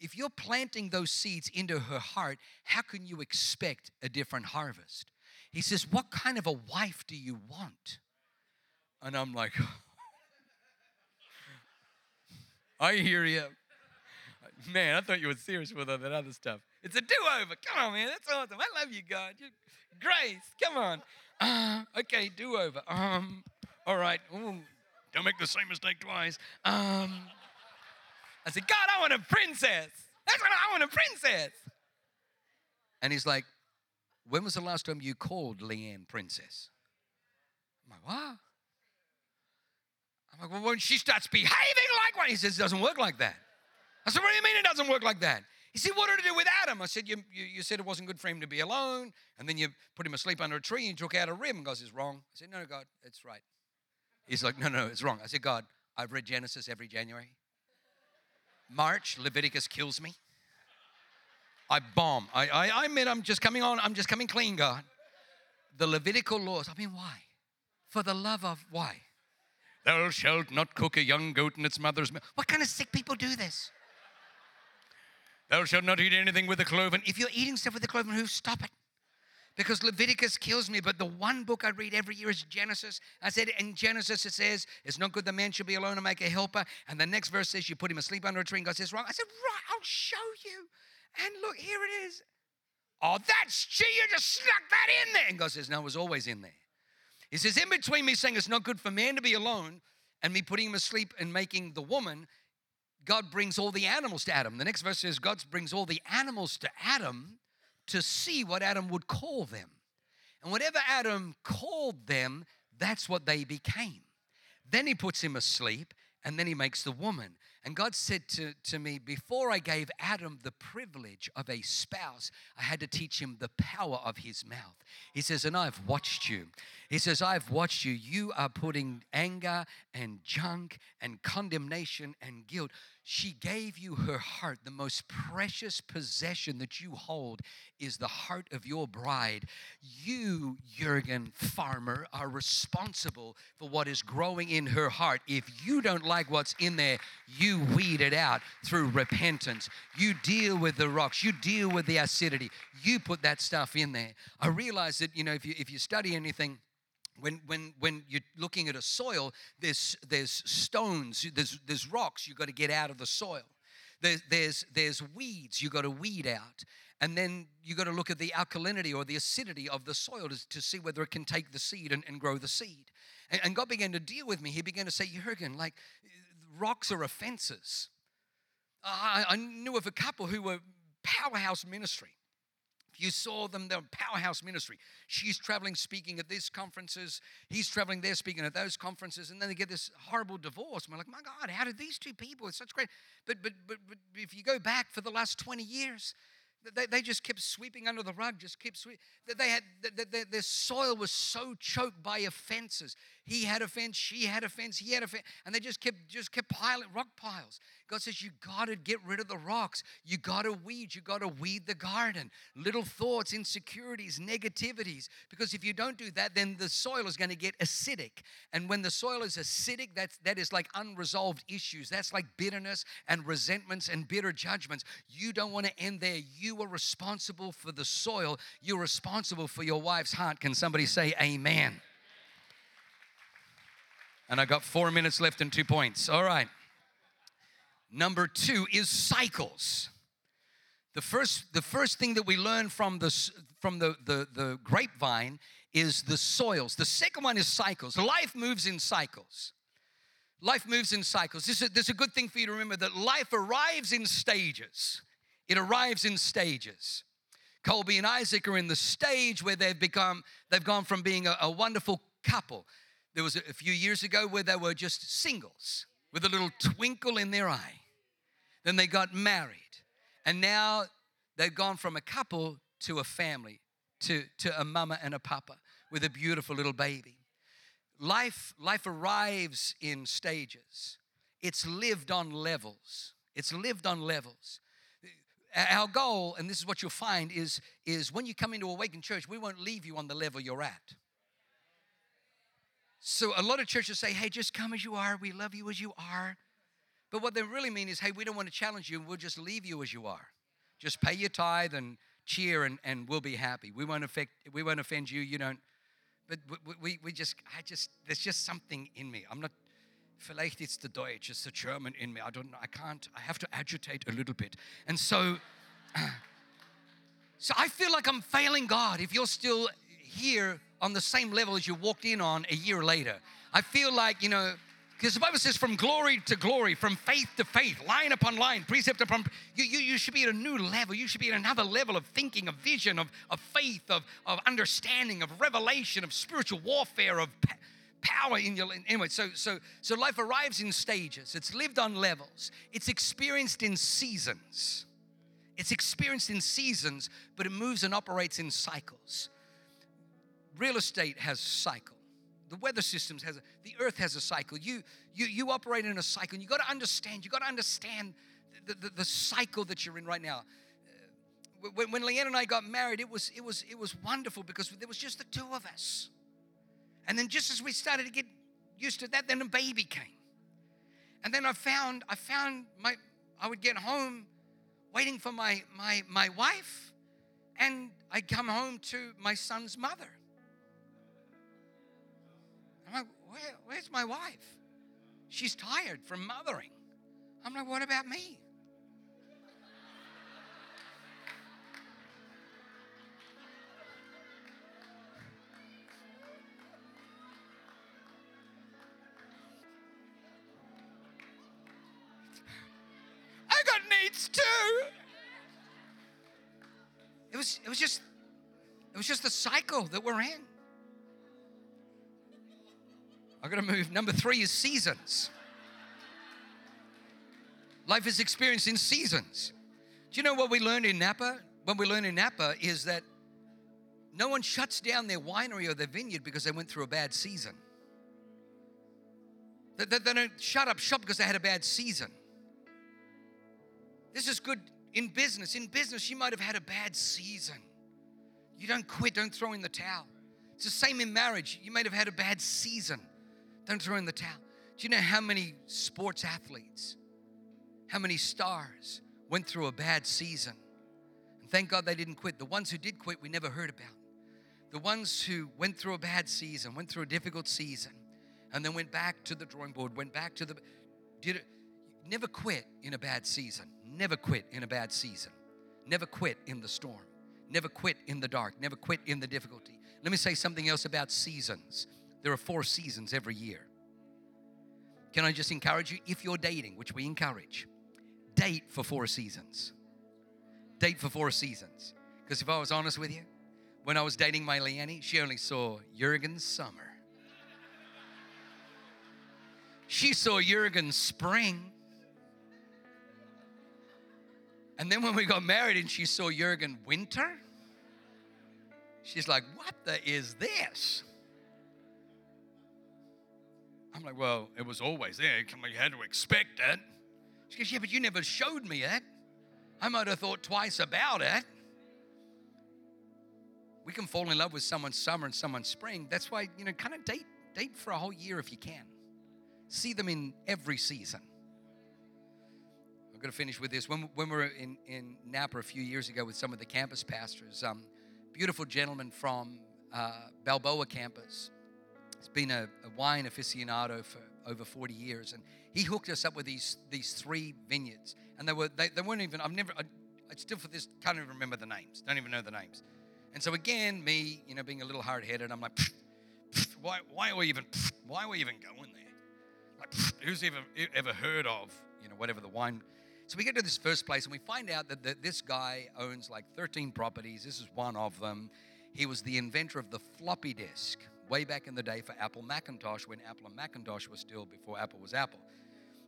Speaker 1: if you're planting those seeds into her heart, how can you expect a different harvest? He says, What kind of a wife do you want? And I'm like, I hear you. Man, I thought you were serious with all that other stuff. It's a do over. Come on, man. That's awesome. I love you, God. You're grace. Come on. Uh, okay, do over. Um, all right. Ooh, don't make the same mistake twice. Um, I said, God, I want a princess. That's what I want a princess. And he's like, When was the last time you called Leanne princess? I'm like, What? I'm like, Well, when she starts behaving like one, he says, It doesn't work like that. I said, What do you mean it doesn't work like that? He said, What did it do with Adam? I said, you, you, you, said it wasn't good for him to be alone, and then you put him asleep under a tree and took out a rib. And God says, Wrong. I said, No, no, God, it's right. He's like, No, no, it's wrong. I said, God, I've read Genesis every January. March, Leviticus kills me. I bomb. I, I, I admit I'm just coming on, I'm just coming clean, God. The Levitical laws, I mean, why? For the love of why? Thou shalt not cook a young goat in its mother's milk. What kind of sick people do this? Thou shalt not eat anything with a cloven. If you're eating stuff with a cloven hoof, stop it. Because Leviticus kills me, but the one book I read every year is Genesis. I said in Genesis it says, It's not good the man should be alone and make a helper. And the next verse says, You put him asleep under a tree, and God says, Wrong. I said, Right, I'll show you. And look, here it is. Oh, that's gee, you just snuck that in there. And God says, No, it was always in there. He says, In between me saying it's not good for man to be alone and me putting him asleep and making the woman, God brings all the animals to Adam. The next verse says, God brings all the animals to Adam to see what Adam would call them. And whatever Adam called them, that's what they became. Then he puts him asleep and then he makes the woman. And God said to, to me, before I gave Adam the privilege of a spouse, I had to teach him the power of his mouth. He says, And I've watched you. He says, I've watched you. You are putting anger and junk and condemnation and guilt. She gave you her heart. The most precious possession that you hold is the heart of your bride. You, Jurgen Farmer, are responsible for what is growing in her heart. If you don't like what's in there, you weed it out through repentance. You deal with the rocks, you deal with the acidity. You put that stuff in there. I realize that, you know, if you, if you study anything, when, when, when you're looking at a soil, there's, there's stones, there's, there's rocks you've got to get out of the soil. There's, there's, there's weeds you've got to weed out. And then you've got to look at the alkalinity or the acidity of the soil to, to see whether it can take the seed and, and grow the seed. And, and, God began to deal with me. He began to say, Jurgen, like rocks are offenses. I, I knew of a couple who were powerhouse ministry you saw them, they're powerhouse ministry. She's traveling, speaking at these conferences. He's traveling there, speaking at those conferences. And then they get this horrible divorce. And we're like, my God, how did these two people? It's such great. But, but, but, but if you go back for the last 20 years, they, they just kept sweeping under the rug, just kept sweeping. They had, their soil was so choked by offenses. He had a fence, she had a fence, he had a fence, and they just kept just kept piling rock piles. God says you got to get rid of the rocks. You got to weed. You got to weed the garden. Little thoughts, insecurities, negativities. Because if you don't do that, then the soil is going to get acidic. And when the soil is acidic, that's that is like unresolved issues. That's like bitterness and resentments and bitter judgments. You don't want to end there. You are responsible for the soil. You're responsible for your wife's heart. Can somebody say amen? And I got four minutes left and two points. All right. Number two is cycles. The first, the first thing that we learn from, the, from the, the, the grapevine is the soils. The second one is cycles. Life moves in cycles. Life moves in cycles. This is, this is a good thing for you to remember that life arrives in stages. It arrives in stages. Colby and Isaac are in the stage where they've become, they've gone from being a, a wonderful couple. There was a, few years ago where they were just singles with a little twinkle in their eye. Then they got married. And now they've gone from a couple to a family, to, to a mama and a papa with a beautiful little baby. Life, life arrives in stages. It's lived on levels. It's lived on levels. Our goal, and this is what you'll find, is, is when you come into Awaken Church, we won't leave you on the level you're at. So a lot of churches say, hey, just come as you are. We love you as you are. But what they really mean is, hey, we don't want to challenge you. We'll just leave you as you are. Just pay your tithe and cheer and, and we'll be happy. We won't affect, we won't offend you. You don't. But we, we, we just, I just, there's just something in me. I'm not, vielleicht it's the Deutsch, it's the German in me. I don't know. I can't, I have to agitate a little bit. And so, so I feel like I'm failing God if you're still here on the same level as you walked in on a year later. I feel like, you know, because the Bible says from glory to glory, from faith to faith, line upon line, precept upon you, you, you should be at a new level. You should be at another level of thinking, of vision, of, of faith, of, of understanding, of revelation, of spiritual warfare, of power in your anyway so so so life arrives in stages it's lived on levels it's experienced in seasons it's experienced in seasons but it moves and operates in cycles real estate has a cycle. The weather systems has a, the earth has a cycle. You you you operate in a cycle and you got to understand you got to understand the, the, the, cycle that you're in right now. Uh, when, when leanne and i got married it was it was it was wonderful because there was just the two of us. And then just as we started to get used to that then a baby came. And then i found i found my i would get home waiting for my my my wife and i come home to my son's mother I'm like, Where, where's my wife? She's tired from mothering. I'm like, what about me? I got needs too. It was it was just it was just the cycle that we're in. I'm going to move. Number three is seasons. Life is experienced in seasons. Do you know what we learned in Napa? What we learned in Napa is that no one shuts down their winery or their vineyard because they went through a bad season. They, they, they don't shut up shop because they had a bad season. This is good in business. In business, you might have had a bad season. You don't quit, don't throw in the towel. It's the same in marriage. You might have had a bad season. Don't throw in the towel. Do you know how many sports athletes, how many stars went through a bad season? And thank God they didn't quit. The ones who did quit, we never heard about. The ones who went through a bad season, went through a difficult season, and then went back to the drawing board, went back to the did it never quit in a bad season. Never quit in a bad season. Never quit in the storm. Never quit in the dark. Never quit in the difficulty. Let me say something else about seasons. There are four seasons every year. Can I just encourage you? If you're dating, which we encourage, date for four seasons. Date for four seasons. Because if I was honest with you, when I was dating my Leanne, she only saw Jurgen's summer. She saw Jurgen's spring. And then when we got married and she saw Jurgen winter, she's like, What the is this? I'm like, well, it was always there. You had to expect it. She goes, yeah, but you never showed me it. I might have thought twice about it. We can fall in love with someone summer and someone spring. That's why, you know, kind of date date for a whole year if you can. See them in every season. I'm going to finish with this. When, when we were in, in Napa a few years ago with some of the campus pastors, um, beautiful gentleman from uh, Balboa campus. He's been a, a wine aficionado for over 40 years, and he hooked us up with these these three vineyards, and they were they, they weren't even. I've never. I, I still for this can't even remember the names. Don't even know the names. And so again, me, you know, being a little hard headed, I'm like, pfft, pfft, why why are we even pfft, why are we even going there? Like, who's ever ever heard of you know whatever the wine? So we get to this first place and we find out that the, this guy owns like 13 properties. This is one of them. He was the inventor of the floppy disk way back in the day for Apple Macintosh when Apple and Macintosh was still before Apple was Apple.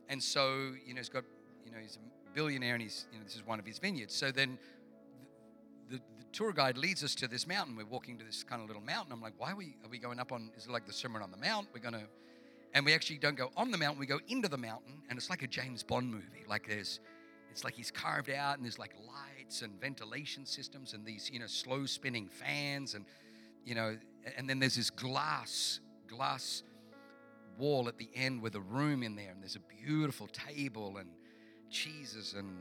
Speaker 1: And so, you know, he's got, you know, he's a billionaire and he's, you know, this is one of his vineyards. So then the, the, tour guide leads us to this mountain. We're walking to this kind of little mountain. I'm like, why are we, are we going up on, is it like the Sermon on the Mount? We're going to, and we actually don't go on the mountain, we go into the mountain, and it's like a James Bond movie. Like there's, it's like he's carved out, and there's like lights and ventilation systems, and these, you know, slow spinning fans, and, you know, and then there's this glass, glass wall at the end with a room in there, and there's a beautiful table and cheeses and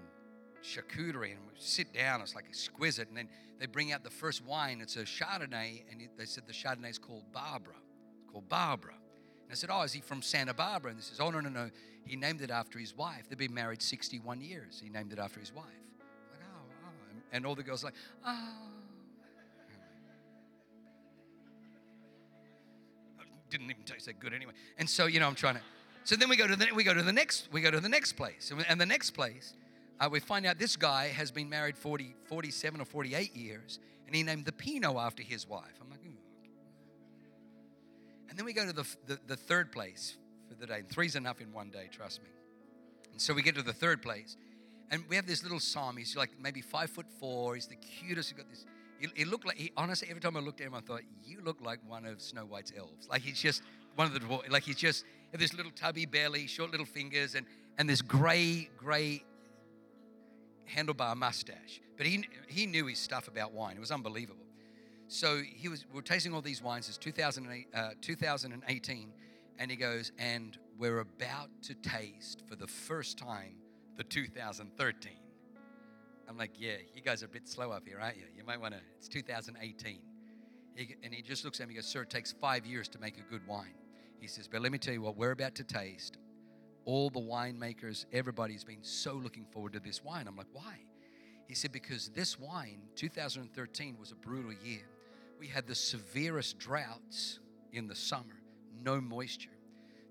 Speaker 1: charcuterie, and we sit down. It's like exquisite. And then they bring out the first wine. It's a Chardonnay, and they said the Chardonnay is called Barbara. It's called Barbara. And I said, "Oh, is he from Santa Barbara?" And they says, "Oh, no, no, no. He named it after his wife. They've been married 61 years. He named it after his wife." I'm like, oh, oh. And all the girls like, oh. Didn't even taste that good anyway. And so, you know, I'm trying to. So then we go to the we go to the next we go to the next place, and the next place, uh, we find out this guy has been married 40, 47 or 48 years, and he named the Pinot after his wife. I'm like, Ooh. and then we go to the, the the third place for the day. And three's enough in one day, trust me. And so we get to the third place, and we have this little somm. He's like maybe five foot four. He's the cutest. He's got this he, he looked like, he, honestly, every time I looked at him, I thought, you look like one of Snow White's elves. Like he's just one of the dwarf, like he's just this little tubby belly, short little fingers, and, and this gray, gray handlebar mustache. But he, he knew his stuff about wine. It was unbelievable. So he was, we are tasting all these wines. It's 2008, uh, 2018. And he goes, and we're about to taste for the first time the 2013. I'm like, yeah, you guys are a bit slow up here, aren't you? You might want to, it's 2018. He, and he just looks at me and goes, sir, it takes five years to make a good wine. He says, but let me tell you what we're about to taste. All the winemakers, everybody's been so looking forward to this wine. I'm like, why? He said, because this wine, 2013, was a brutal year. We had the severest droughts in the summer, no moisture.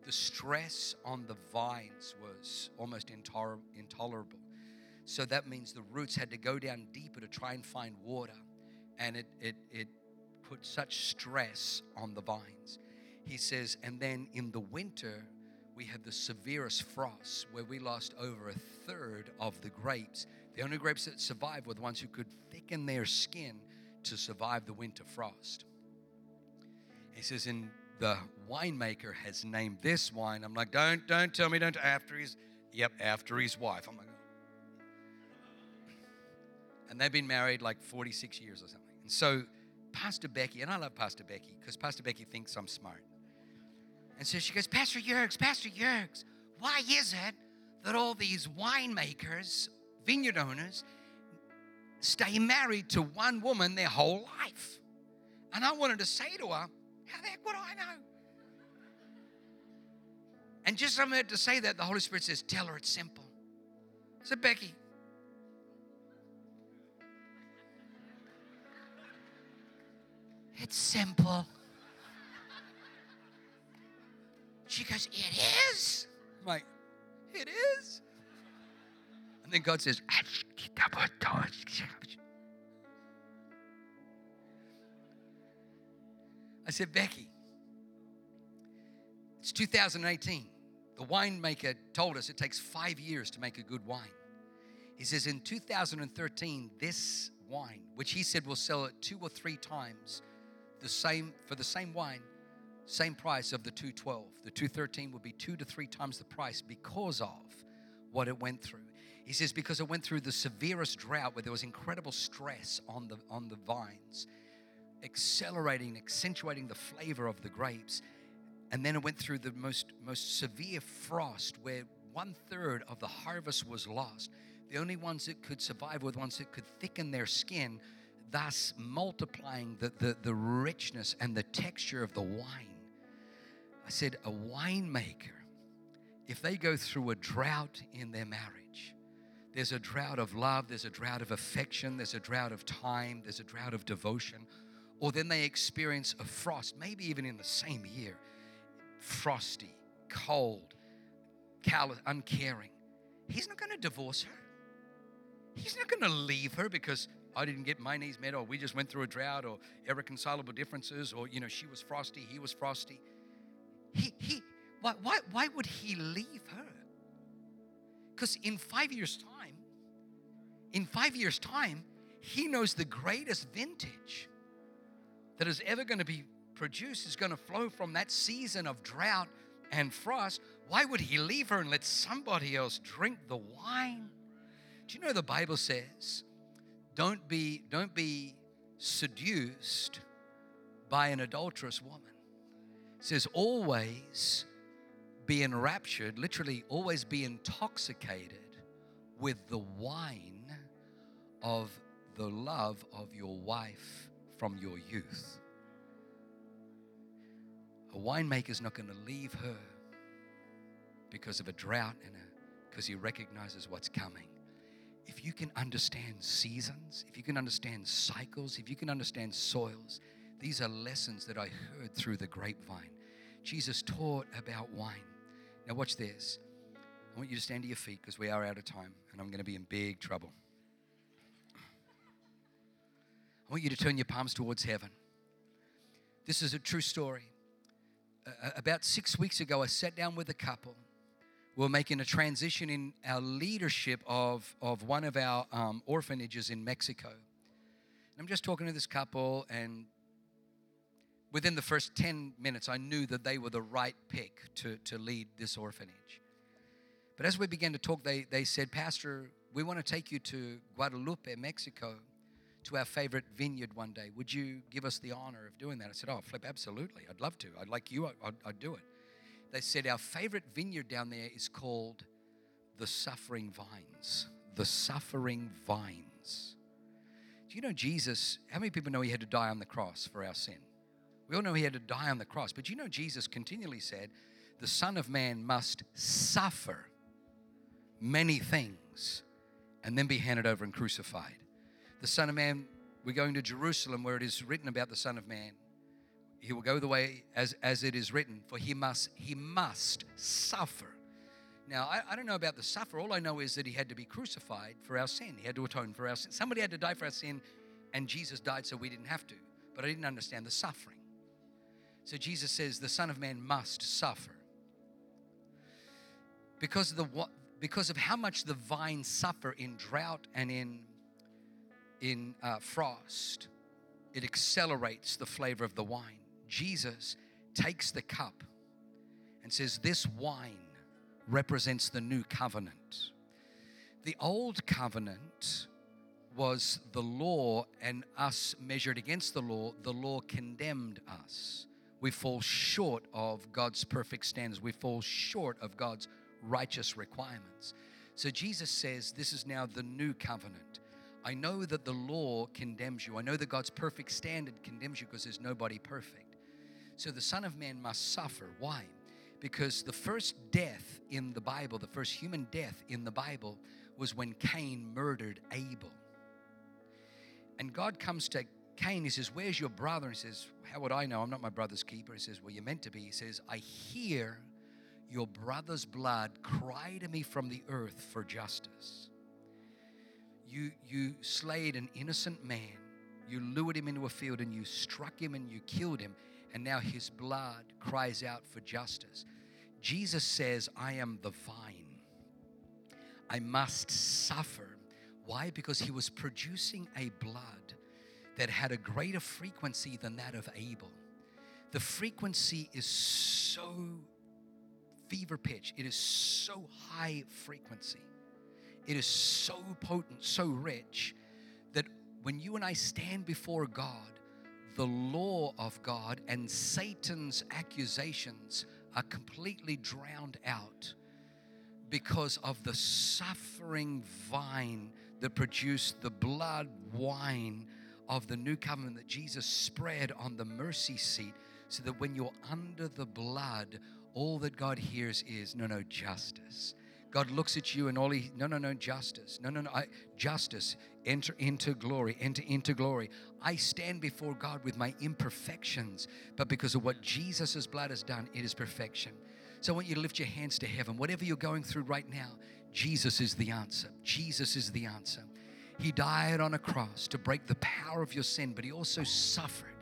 Speaker 1: The stress on the vines was almost intolerable. So that means the roots had to go down deeper to try and find water. And it, it, it put such stress on the vines. He says, and then in the winter, we had the severest frost where we lost over a third of the grapes. The only grapes that survived were the ones who could thicken their skin to survive the winter frost. He says, and the winemaker has named this wine. I'm like, don't, don't tell me, don't, after his, yep, after his wife. I'm like, and they've been married like 46 years or something. And so, Pastor Becky, and I love Pastor Becky because Pastor Becky thinks I'm smart. And so she goes, Pastor Yergs, Pastor Yergs, why is it that all these winemakers, vineyard owners, stay married to one woman their whole life? And I wanted to say to her, How the heck would I know? And just I'm to say that, the Holy Spirit says, Tell her it's simple. So, Becky, It's simple. She goes, It is. I'm like, It is. And then God says, I said, Becky, it's 2018. The winemaker told us it takes five years to make a good wine. He says, in 2013, this wine, which he said will sell it two or three times the same for the same wine same price of the 212. The 213 would be two to three times the price because of what it went through. He says because it went through the severest drought where there was incredible stress on the on the vines, accelerating, accentuating the flavor of the grapes. And then it went through the most most severe frost where one third of the harvest was lost. The only ones that could survive were the ones that could thicken their skin, thus multiplying the, the, the richness and the texture of the wine. I said, a winemaker, if they go through a drought in their marriage, there's a drought of love, there's a drought of affection, there's a drought of time, there's a drought of devotion, or then they experience a frost, maybe even in the same year, frosty, cold, callous, uncaring. He's not going to divorce her. He's not going to leave her because I didn't get my needs met, or we just went through a drought, or irreconcilable differences, or you know, she was frosty, he was frosty. He he why why, why would he leave her? Because in five years' time, in five years' time, he knows the greatest vintage that is ever going to be produced is going to flow from that season of drought and frost. Why would he leave her and let somebody else drink the wine? Do you know the Bible says, don't be, don't be seduced by an adulterous woman. It says, always be enraptured, literally, always be intoxicated with the wine of the love of your wife from your youth. A winemaker's not going to leave her because of a drought and because he recognizes what's coming if you can understand seasons, if you can understand cycles, if you can understand soils, these are lessons that I heard through the grapevine. Jesus taught about wine. Now, watch this. I want you to stand to your feet because we are out of time and I'm going to be in big trouble. I want you to turn your palms towards heaven. This is a true story. Uh, about six weeks ago, I sat down with a couple we're making a transition in our leadership of, of one of our um, orphanages in Mexico. And I'm just talking to this couple, and within the first 10 minutes, I knew that they were the right pick to, to lead this orphanage. But as we began to talk, they, they said, Pastor, we want to take you to Guadalupe, Mexico, to our favorite vineyard one day. Would you give us the honor of doing that? I said, Oh, Flip, absolutely. I'd love to. I'd like you, I'd, I'd do it they said our favorite vineyard down there is called the Suffering Vines. The Suffering Vines. Do you know Jesus? How many people know he had to die on the cross for our sin? We all know he had to die on the cross, but you know Jesus continually said, The Son of Man must suffer many things and then be handed over and crucified. The Son of Man, we're going to Jerusalem where it is written about the Son of Man he will go the way as, as it is written, for he must, he must suffer. Now, I, I don't know about the suffer. All I know is that he had to be crucified for our sin. He had to atone for our sin. Somebody had to die for our sin, and Jesus died so we didn't have to. But I didn't understand the suffering. So Jesus says the Son of Man must suffer. Because of, the, what, because of how much the vines suffer in drought and in, in uh, frost, it accelerates the flavor of the wine. Jesus takes the cup and says, This wine represents the new covenant. The old covenant was the law, and us measured against the law, the law condemned us. We fall short of God's perfect standards, we fall short of God's righteous requirements. So Jesus says, This is now the new covenant. I know that the law condemns you. I know that God's perfect standard condemns you because there's nobody perfect. So the Son of Man must suffer. Why? Because the first death in the Bible, the first human death in the Bible, was when Cain murdered Abel. And God comes to Cain, he says, Where's your brother? And he says, How would I know? I'm not my brother's keeper. He says, Well, you're meant to be. He says, I hear your brother's blood cry to me from the earth for justice. You, you slayed an innocent man. You lured him into a field and you struck him and you killed him and now his blood cries out for justice. Jesus says, I am the vine. I must suffer. Why? Because he was producing a blood that had a greater frequency than that of Abel. the frequency is so fever pitch. It is so high frequency. It is so potent, so rich that when you and I stand before God, the law of God and Satan's accusations are completely drowned out because of the suffering vine that produced the blood wine of the new covenant that Jesus spread on the mercy seat, so that when you're under the blood, all that God hears is no, no, justice. God looks at you and all he, no, no, no, justice. No, no, no, I, justice. Enter into glory, enter into glory. I stand before God with my imperfections, but because of what Jesus' blood has done, it is perfection. So I want you to lift your hands to heaven. Whatever you're going through right now, Jesus is the answer. Jesus is the answer. He died on a cross to break the power of your sin, but He also suffered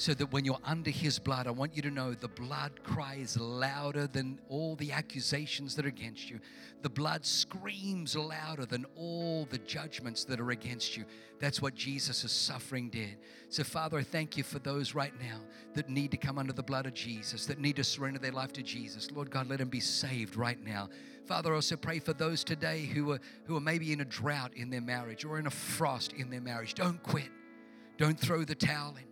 Speaker 1: so that when you're under his blood, I want you to know the blood cries louder than all the accusations that are against you. The blood screams louder than all the judgments that are against you. That's what Jesus' suffering did. So, Father, I thank you for those right now that need to come under the blood of Jesus, that need to surrender their life to Jesus. Lord God, let them be saved right now. Father, I also pray for those today who are, who are maybe in a drought in their marriage or in a frost in their marriage. Don't quit. Don't throw the towel in.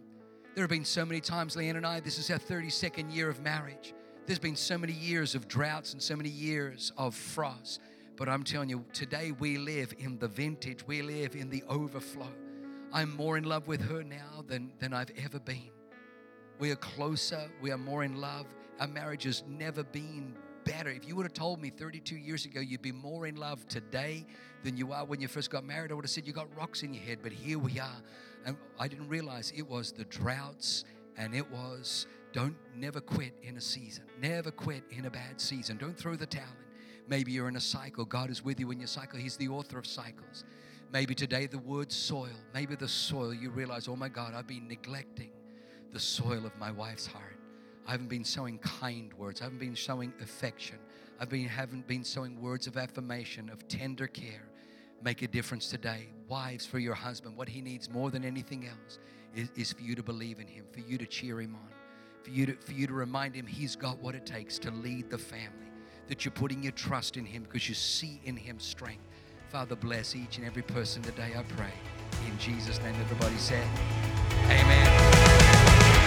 Speaker 1: There have been so many times, Leanne and I, this is our 32nd year of marriage. There's been so many years of droughts and so many years of frost. But I'm telling you, today we live in the vintage, we live in the overflow. I'm more in love with her now than, than I've ever been. We are closer, we are more in love. Our marriage has never been better. If you would have told me 32 years ago you'd be more in love today than you are when you first got married, I would have said you got rocks in your head. But here we are. And I didn't realize it was the droughts and it was don't never quit in a season. Never quit in a bad season. Don't throw the towel in. Maybe you're in a cycle. God is with you in your cycle. He's the author of cycles. Maybe today the word soil. Maybe the soil you realize, oh my God, I've been neglecting the soil of my wife's heart. I haven't been sowing kind words. I haven't been sowing affection. I have been, haven't been sowing words of affirmation, of tender care. Make a difference today. Wives, for your husband, what he needs more than anything else is, is for you to believe in him, for you to cheer him on, for you, to, for you to remind him he's got what it takes to lead the family, that you're putting your trust in him because you see in him strength. Father, bless each and every person today, I pray. In Jesus' name, everybody said, Amen.